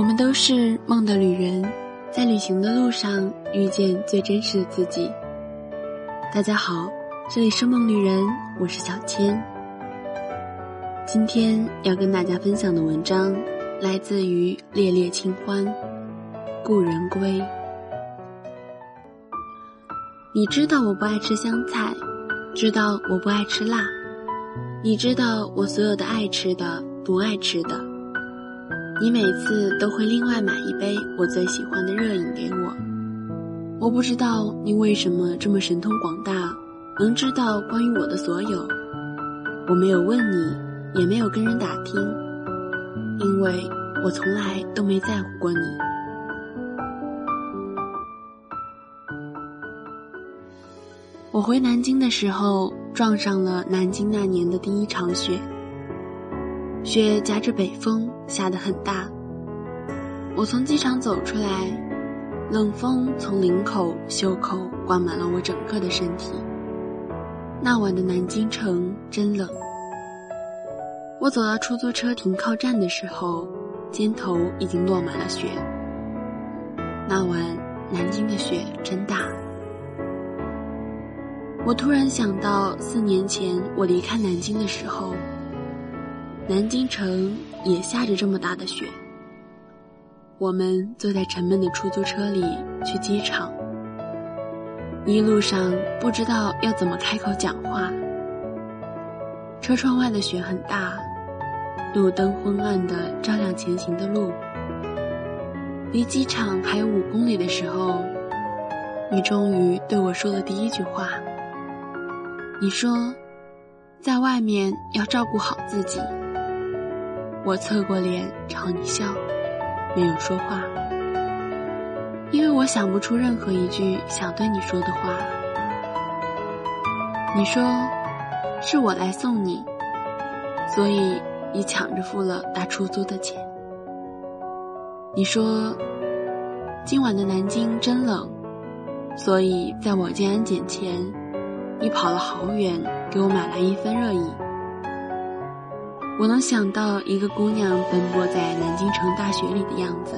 我们都是梦的旅人，在旅行的路上遇见最真实的自己。大家好，这里是梦旅人，我是小千。今天要跟大家分享的文章来自于《烈烈清欢》，故人归。你知道我不爱吃香菜，知道我不爱吃辣，你知道我所有的爱吃的、不爱吃的。你每次都会另外买一杯我最喜欢的热饮给我。我不知道你为什么这么神通广大，能知道关于我的所有。我没有问你，也没有跟人打听，因为我从来都没在乎过你。我回南京的时候，撞上了南京那年的第一场雪。雪夹着北风，下得很大。我从机场走出来，冷风从领口、袖口灌满了我整个的身体。那晚的南京城真冷。我走到出租车停靠站的时候，肩头已经落满了雪。那晚南京的雪真大。我突然想到四年前我离开南京的时候。南京城也下着这么大的雪。我们坐在沉闷的出租车里去机场，一路上不知道要怎么开口讲话。车窗外的雪很大，路灯昏暗的照亮前行的路。离机场还有五公里的时候，你终于对我说了第一句话。你说，在外面要照顾好自己。我侧过脸朝你笑，没有说话，因为我想不出任何一句想对你说的话。你说是我来送你，所以你抢着付了打出租的钱。你说今晚的南京真冷，所以在我进安检前，你跑了好远给我买来一份热饮。我能想到一个姑娘奔波在南京城大学里的样子，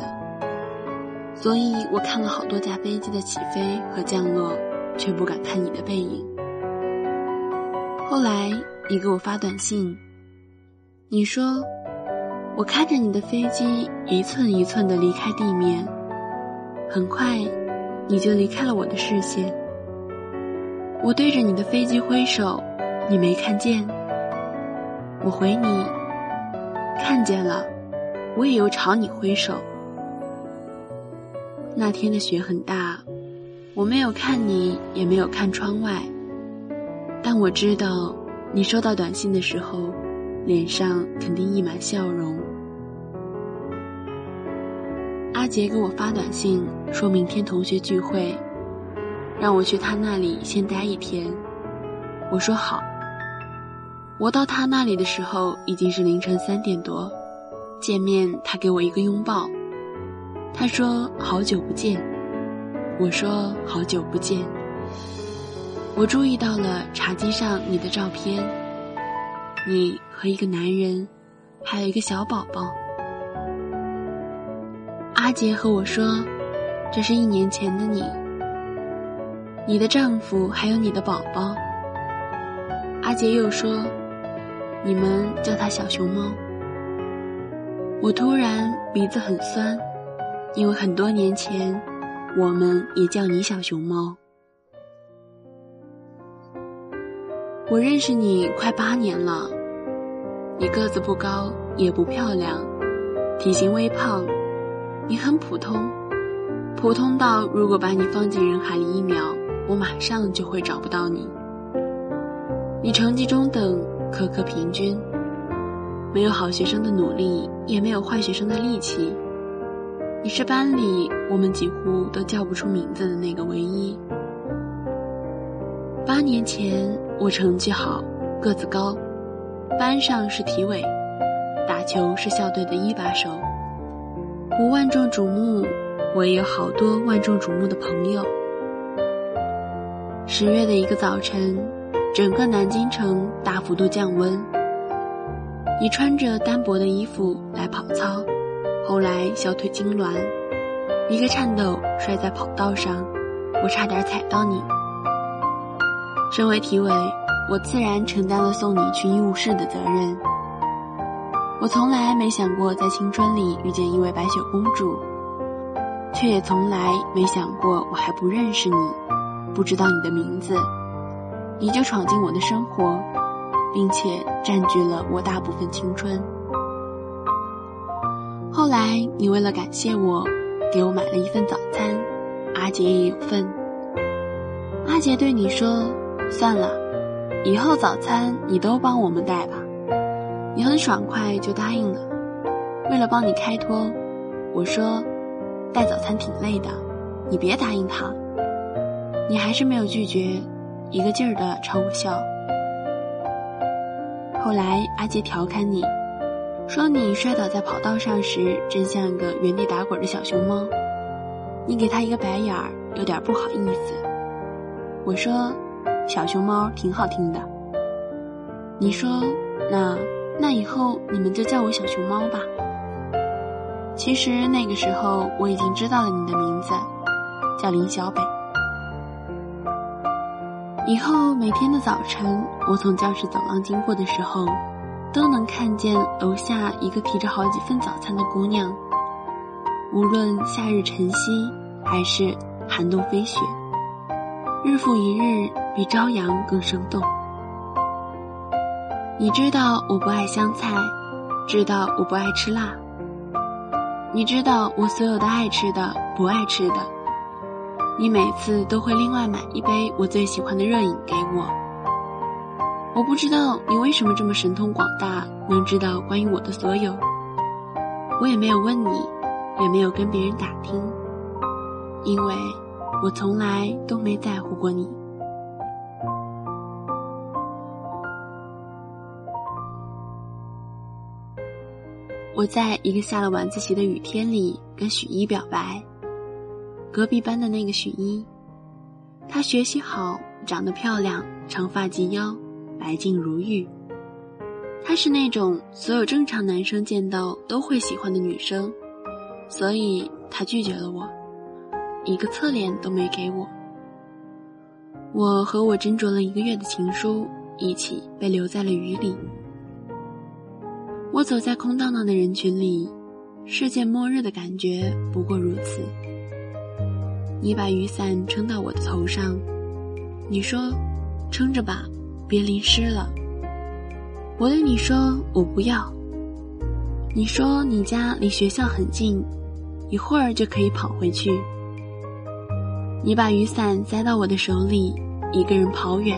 所以我看了好多架飞机的起飞和降落，却不敢看你的背影。后来你给我发短信，你说我看着你的飞机一寸一寸的离开地面，很快你就离开了我的视线。我对着你的飞机挥手，你没看见。我回你，看见了，我也有朝你挥手。那天的雪很大，我没有看你，也没有看窗外，但我知道你收到短信的时候，脸上肯定溢满笑容。阿杰给我发短信，说明天同学聚会，让我去他那里先待一天。我说好。我到他那里的时候已经是凌晨三点多，见面他给我一个拥抱，他说好久不见，我说好久不见。我注意到了茶几上你的照片，你和一个男人，还有一个小宝宝。阿杰和我说，这是一年前的你，你的丈夫还有你的宝宝。阿杰又说。你们叫它小熊猫。我突然鼻子很酸，因为很多年前，我们也叫你小熊猫。我认识你快八年了，你个子不高，也不漂亮，体型微胖，你很普通，普通到如果把你放进人海里一秒，我马上就会找不到你。你成绩中等。科科平均，没有好学生的努力，也没有坏学生的力气。你是班里我们几乎都叫不出名字的那个唯一。八年前我成绩好，个子高，班上是体委，打球是校队的一把手。不万众瞩目，我也有好多万众瞩目的朋友。十月的一个早晨。整个南京城大幅度降温，你穿着单薄的衣服来跑操，后来小腿痉挛，一个颤抖摔在跑道上，我差点踩到你。身为体委，我自然承担了送你去医务室的责任。我从来没想过在青春里遇见一位白雪公主，却也从来没想过我还不认识你，不知道你的名字，你就闯进我的生活，并且占据了我大部分青春。后来你为了感谢我，给我买了一份早餐，阿杰也有份。阿杰对你说：“算了，以后早餐你都帮我们带吧。”你很爽快就答应了。为了帮你开脱，我说带早餐挺累的，你别答应他。你还是没有拒绝，一个劲儿的朝我笑。后来阿杰调侃你，说你摔倒在跑道上时，真像个原地打滚的小熊猫。你给他一个白眼儿，有点不好意思。我说小熊猫挺好听的。你说那。那以后你们就叫我小熊猫吧。其实那个时候我已经知道了你的名字，叫林小北。以后每天的早晨，我从教室走廊经过的时候，都能看见楼下一个提着好几份早餐的姑娘。无论夏日晨曦还是寒冬飞雪，日复一日，比朝阳更生动。你知道我不爱香菜，知道我不爱吃辣。你知道我所有的爱吃的、不爱吃的。你每次都会另外买一杯我最喜欢的热饮给我。我不知道你为什么这么神通广大，能知道关于我的所有。我也没有问你，也没有跟别人打听，因为我从来都没在乎过你。我在一个下了晚自习的雨天里跟许一表白。隔壁班的那个许一，她学习好，长得漂亮，长发及腰，白净如玉。她是那种所有正常男生见到都会喜欢的女生，所以她拒绝了我，一个侧脸都没给我。我和我斟酌了一个月的情书，一起被留在了雨里。我走在空荡荡的人群里，世界末日的感觉不过如此。你把雨伞撑到我的头上，你说：“撑着吧，别淋湿了。”我对你说：“我不要。”你说：“你家离学校很近，一会儿就可以跑回去。”你把雨伞塞到我的手里，一个人跑远。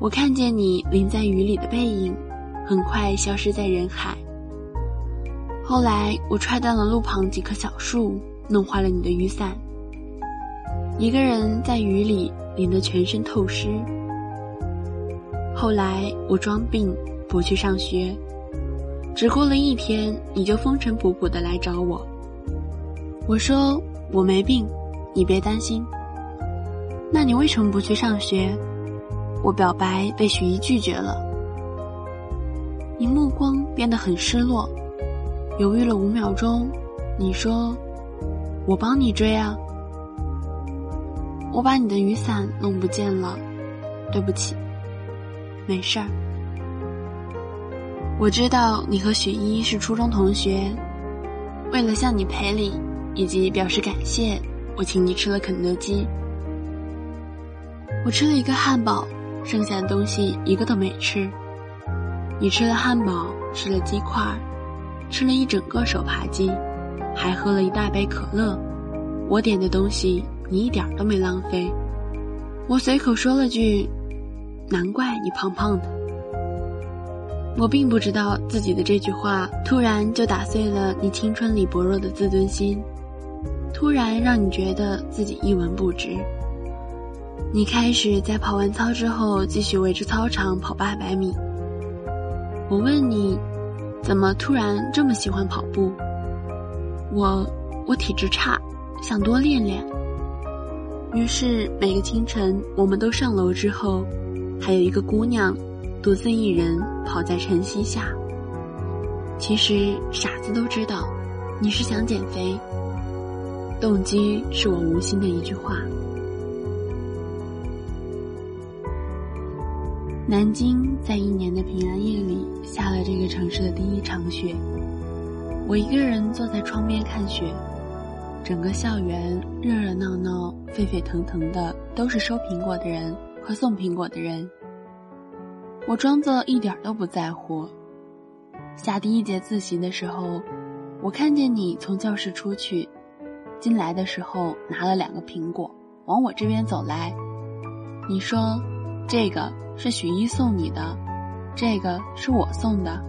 我看见你淋在雨里的背影。很快消失在人海。后来我踹断了路旁几棵小树，弄坏了你的雨伞。一个人在雨里淋得全身透湿。后来我装病不去上学，只过了一天，你就风尘仆仆的来找我。我说我没病，你别担心。那你为什么不去上学？我表白被许一拒绝了。你目光变得很失落，犹豫了五秒钟，你说：“我帮你追啊。”我把你的雨伞弄不见了，对不起。没事儿。我知道你和许一是初中同学，为了向你赔礼以及表示感谢，我请你吃了肯德基。我吃了一个汉堡，剩下的东西一个都没吃。你吃了汉堡，吃了鸡块，吃了一整个手扒鸡，还喝了一大杯可乐。我点的东西你一点都没浪费。我随口说了句：“难怪你胖胖的。”我并不知道自己的这句话突然就打碎了你青春里薄弱的自尊心，突然让你觉得自己一文不值。你开始在跑完操之后继续围着操场跑八百米。我问你，怎么突然这么喜欢跑步？我我体质差，想多练练。于是每个清晨，我们都上楼之后，还有一个姑娘，独自一人跑在晨曦下。其实傻子都知道，你是想减肥。动机是我无心的一句话。南京在一年的平安夜里下了这个城市的第一场雪，我一个人坐在窗边看雪，整个校园热热闹闹、沸沸腾腾的，都是收苹果的人和送苹果的人。我装作一点都不在乎。下第一节自习的时候，我看见你从教室出去，进来的时候拿了两个苹果，往我这边走来。你说：“这个是许一送你的，这个是我送的。”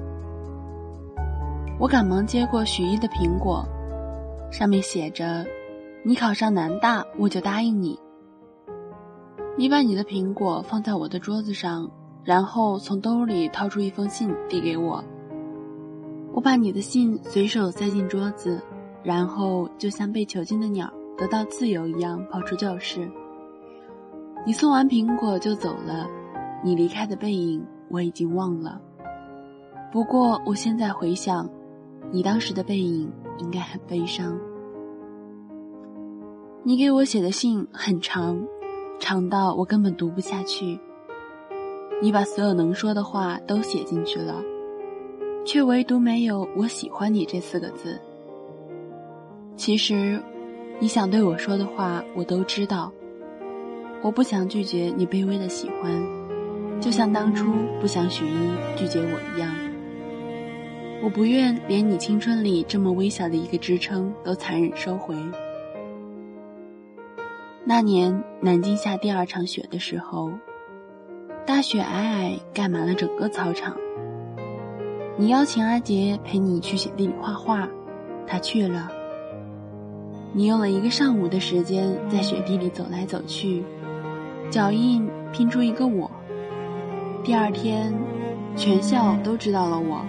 我赶忙接过许一的苹果，上面写着：“你考上南大，我就答应你。”你把你的苹果放在我的桌子上。然后从兜里掏出一封信递给我，我把你的信随手塞进桌子，然后就像被囚禁的鸟得到自由一样跑出教室。你送完苹果就走了，你离开的背影我已经忘了。不过我现在回想，你当时的背影应该很悲伤。你给我写的信很长，长到我根本读不下去。你把所有能说的话都写进去了，却唯独没有“我喜欢你”这四个字。其实，你想对我说的话我都知道。我不想拒绝你卑微的喜欢，就像当初不想许一拒绝我一样。我不愿连你青春里这么微小的一个支撑都残忍收回。那年南京下第二场雪的时候。大雪皑皑，盖满了整个操场。你邀请阿杰陪你去雪地里画画，他去了。你用了一个上午的时间在雪地里走来走去，脚印拼出一个我。第二天，全校都知道了我，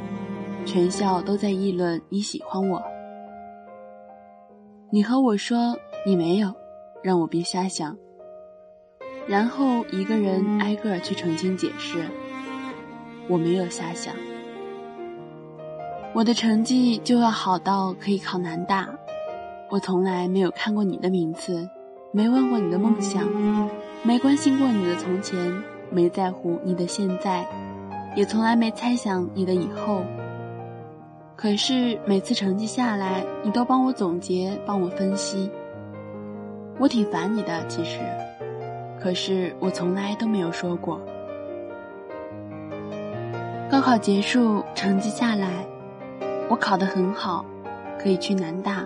全校都在议论你喜欢我。你和我说你没有，让我别瞎想。然后一个人挨个去澄清解释，我没有瞎想。我的成绩就要好到可以考南大，我从来没有看过你的名次，没问过你的梦想，没关心过你的从前，没在乎你的现在，也从来没猜想你的以后。可是每次成绩下来，你都帮我总结，帮我分析。我挺烦你的，其实。可是我从来都没有说过。高考结束，成绩下来，我考得很好，可以去南大，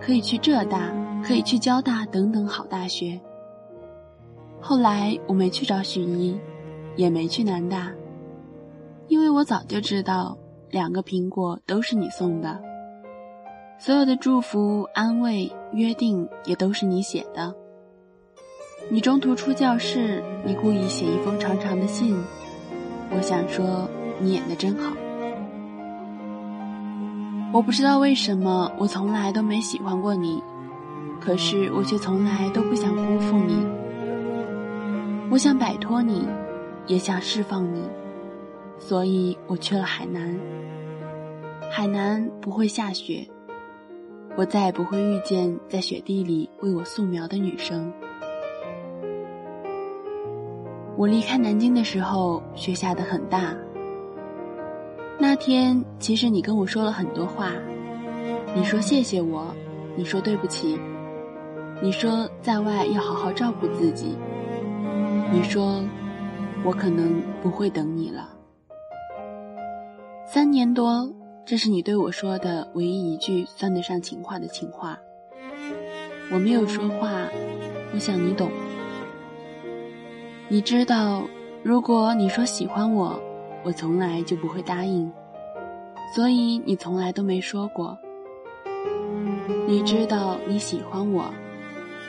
可以去浙大，可以去交大等等好大学。后来我没去找许一，也没去南大，因为我早就知道，两个苹果都是你送的，所有的祝福、安慰、约定也都是你写的。你中途出教室，你故意写一封长长的信。我想说，你演的真好。我不知道为什么，我从来都没喜欢过你，可是我却从来都不想辜负你。我想摆脱你，也想释放你，所以我去了海南。海南不会下雪，我再也不会遇见在雪地里为我素描的女生。我离开南京的时候，雪下得很大。那天，其实你跟我说了很多话，你说谢谢我，你说对不起，你说在外要好好照顾自己，你说我可能不会等你了。三年多，这是你对我说的唯一一句算得上情话的情话。我没有说话，我想你懂。你知道，如果你说喜欢我，我从来就不会答应，所以你从来都没说过。你知道你喜欢我，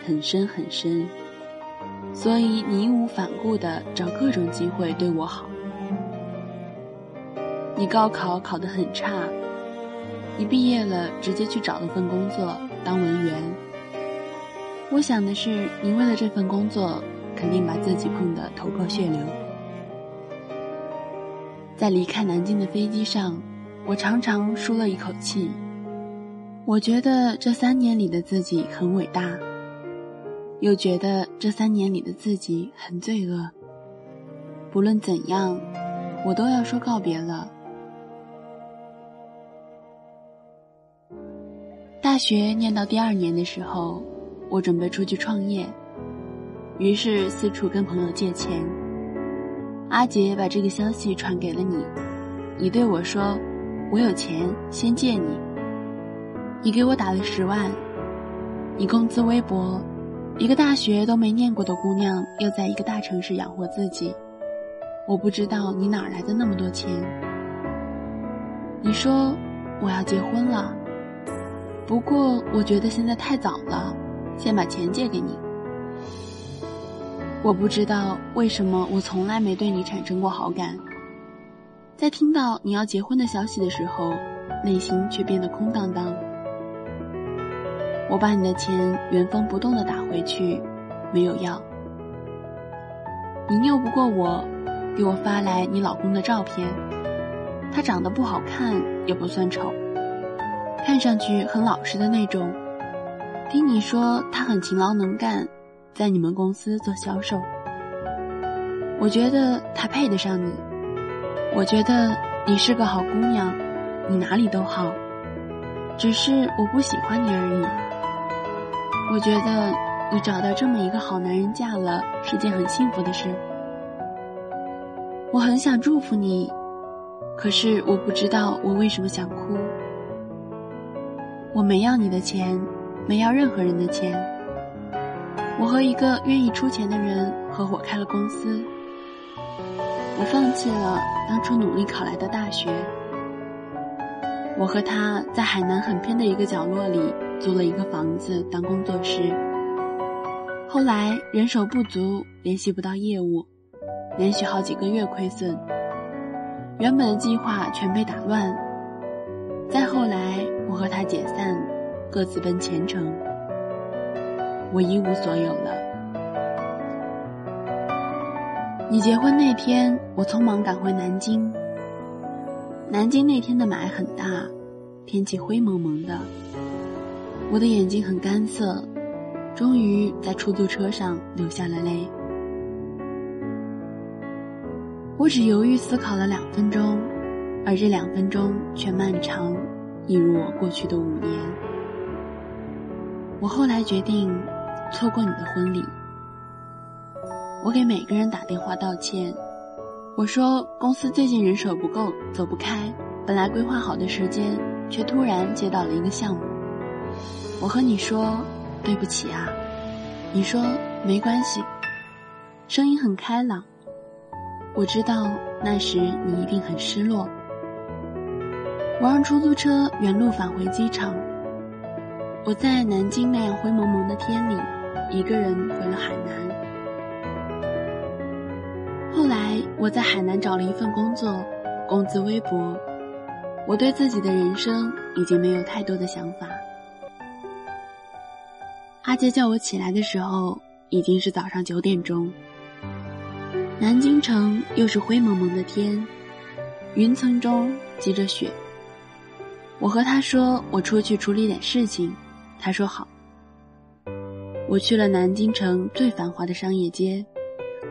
很深很深，所以你义无反顾的找各种机会对我好。你高考考得很差，你毕业了直接去找了份工作当文员。我想的是，你为了这份工作。肯定把自己碰得头破血流。在离开南京的飞机上，我常常舒了一口气。我觉得这三年里的自己很伟大，又觉得这三年里的自己很罪恶。不论怎样，我都要说告别了。大学念到第二年的时候，我准备出去创业，于是四处跟朋友借钱。阿杰把这个消息传给了你，你对我说：“我有钱，先借你。”你给我打了十万，你工资微薄，一个大学都没念过的姑娘要在一个大城市养活自己，我不知道你哪来的那么多钱。你说我要结婚了，不过我觉得现在太早了，先把钱借给你。我不知道为什么我从来没对你产生过好感，在听到你要结婚的消息的时候，内心却变得空荡荡。我把你的钱原封不动的打回去，没有要。你拗不过我，给我发来你老公的照片，他长得不好看，也不算丑，看上去很老实的那种。听你说他很勤劳能干，在你们公司做销售。我觉得他配得上你，我觉得你是个好姑娘，你哪里都好，只是我不喜欢你而已。我觉得你找到这么一个好男人嫁了是件很幸福的事，我很想祝福你，可是我不知道我为什么想哭。我没要你的钱，没要任何人的钱。我和一个愿意出钱的人合伙开了公司，我放弃了当初努力考来的大学。我和他在海南很偏的一个角落里。租了一个房子当工作室，后来人手不足，联系不到业务，连续好几个月亏损，原本的计划全被打乱。再后来，我和他解散，各自奔前程，我一无所有了。你结婚那天，我匆忙赶回南京。南京那天的霾很大，天气灰蒙蒙的。我的眼睛很干涩，终于在出租车上流下了泪。我只犹豫思考了两分钟，而这两分钟却漫长，一如我过去的五年。我后来决定错过你的婚礼。我给每个人打电话道歉，我说公司最近人手不够，走不开，本来规划好的时间，却突然接到了一个项目。我和你说对不起啊，你说没关系，声音很开朗。我知道那时你一定很失落。我让出租车原路返回机场。我在南京那样灰蒙蒙的天里，一个人回了海南。后来我在海南找了一份工作，工资微薄。我对自己的人生已经没有太多的想法。阿杰叫我起来的时候，已经是早上九点钟。南京城又是灰蒙蒙的天，云层中积着雪。我和他说我出去处理点事情，他说好。我去了南京城最繁华的商业街，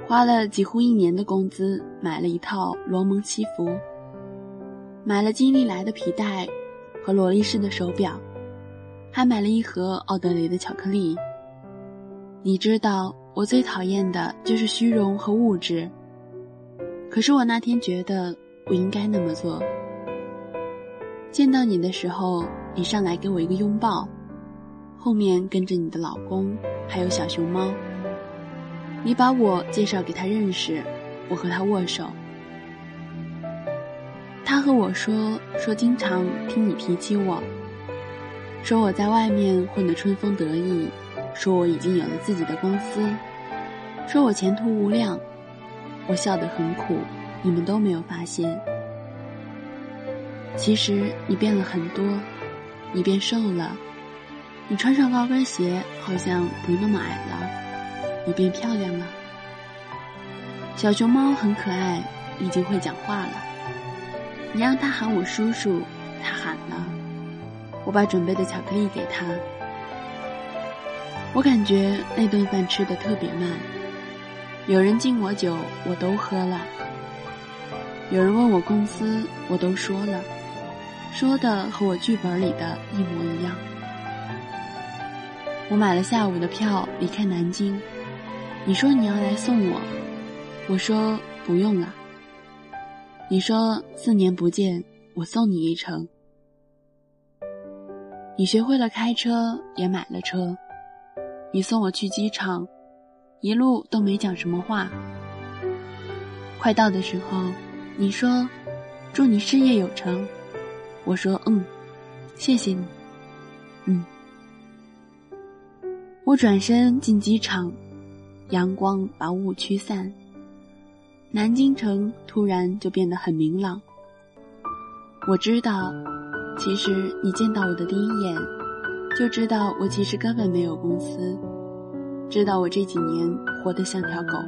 花了几乎一年的工资买了一套罗蒙西服，买了金利来的皮带和罗力士的手表。还买了一盒奥德雷的巧克力。你知道我最讨厌的就是虚荣和物质。可是我那天觉得我应该那么做。见到你的时候，你上来给我一个拥抱，后面跟着你的老公，还有小熊猫。你把我介绍给他认识，我和他握手。他和我说说经常听你提起我。说我在外面混得春风得意，说我已经有了自己的公司，说我前途无量，我笑得很苦，你们都没有发现。其实你变了很多，你变瘦了，你穿上高跟鞋好像不那么矮了，你变漂亮了。小熊猫很可爱，已经会讲话了。你让他喊我叔叔，他喊了。我把准备的巧克力给他。我感觉那顿饭吃的特别慢，有人敬我酒，我都喝了；有人问我公司，我都说了，说的和我剧本里的一模一样。我买了下午的票离开南京，你说你要来送我，我说不用了。你说四年不见，我送你一程。你学会了开车，也买了车。你送我去机场，一路都没讲什么话。快到的时候，你说：“祝你事业有成。”我说：“嗯，谢谢你。”嗯。我转身进机场，阳光把雾驱散，南京城突然就变得很明朗。我知道，其实你见到我的第一眼。就知道我其实根本没有公司，知道我这几年活得像条狗。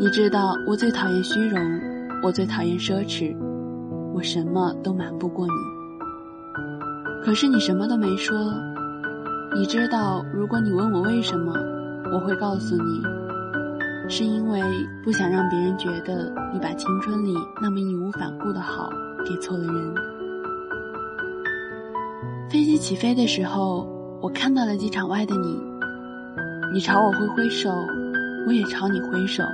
你知道我最讨厌虚荣，我最讨厌奢侈，我什么都瞒不过你。可是你什么都没说。你知道，如果你问我为什么，我会告诉你，是因为不想让别人觉得你把青春里那么义无反顾的好给错了人。飞机起飞的时候，我看到了机场外的你。你朝我挥挥手，我也朝你挥手。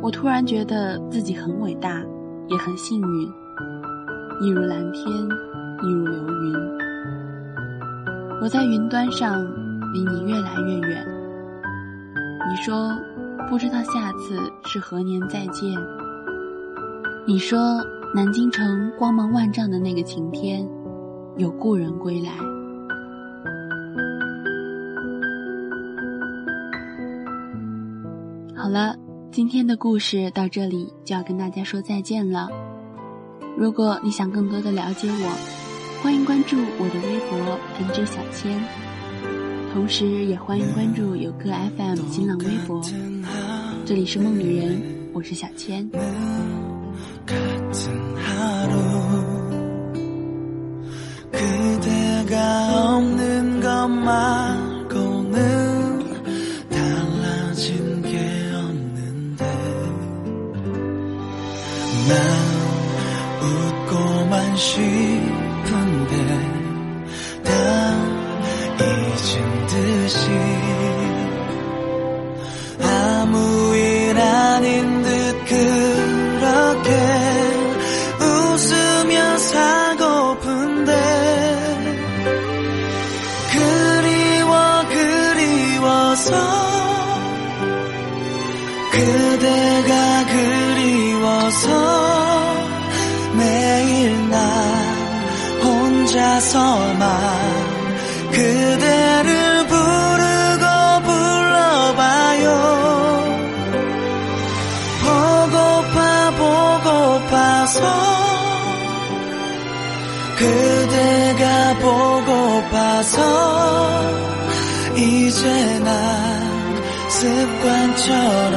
我突然觉得自己很伟大，也很幸运。一如蓝天，一如流云。我在云端上，离你越来越远。你说，不知道下次是何年再见。你说，南京城光芒万丈的那个晴天。有故人归来。今天的故事到这里就要跟大家说再见了。如果你想更多的了解我，欢迎关注我的微博 “nj 小千”，同时也欢迎关注有个 FM 新浪微博。这里是梦里人，我是小千。 보고파서 그대가 보고파서 이제 난 습관처럼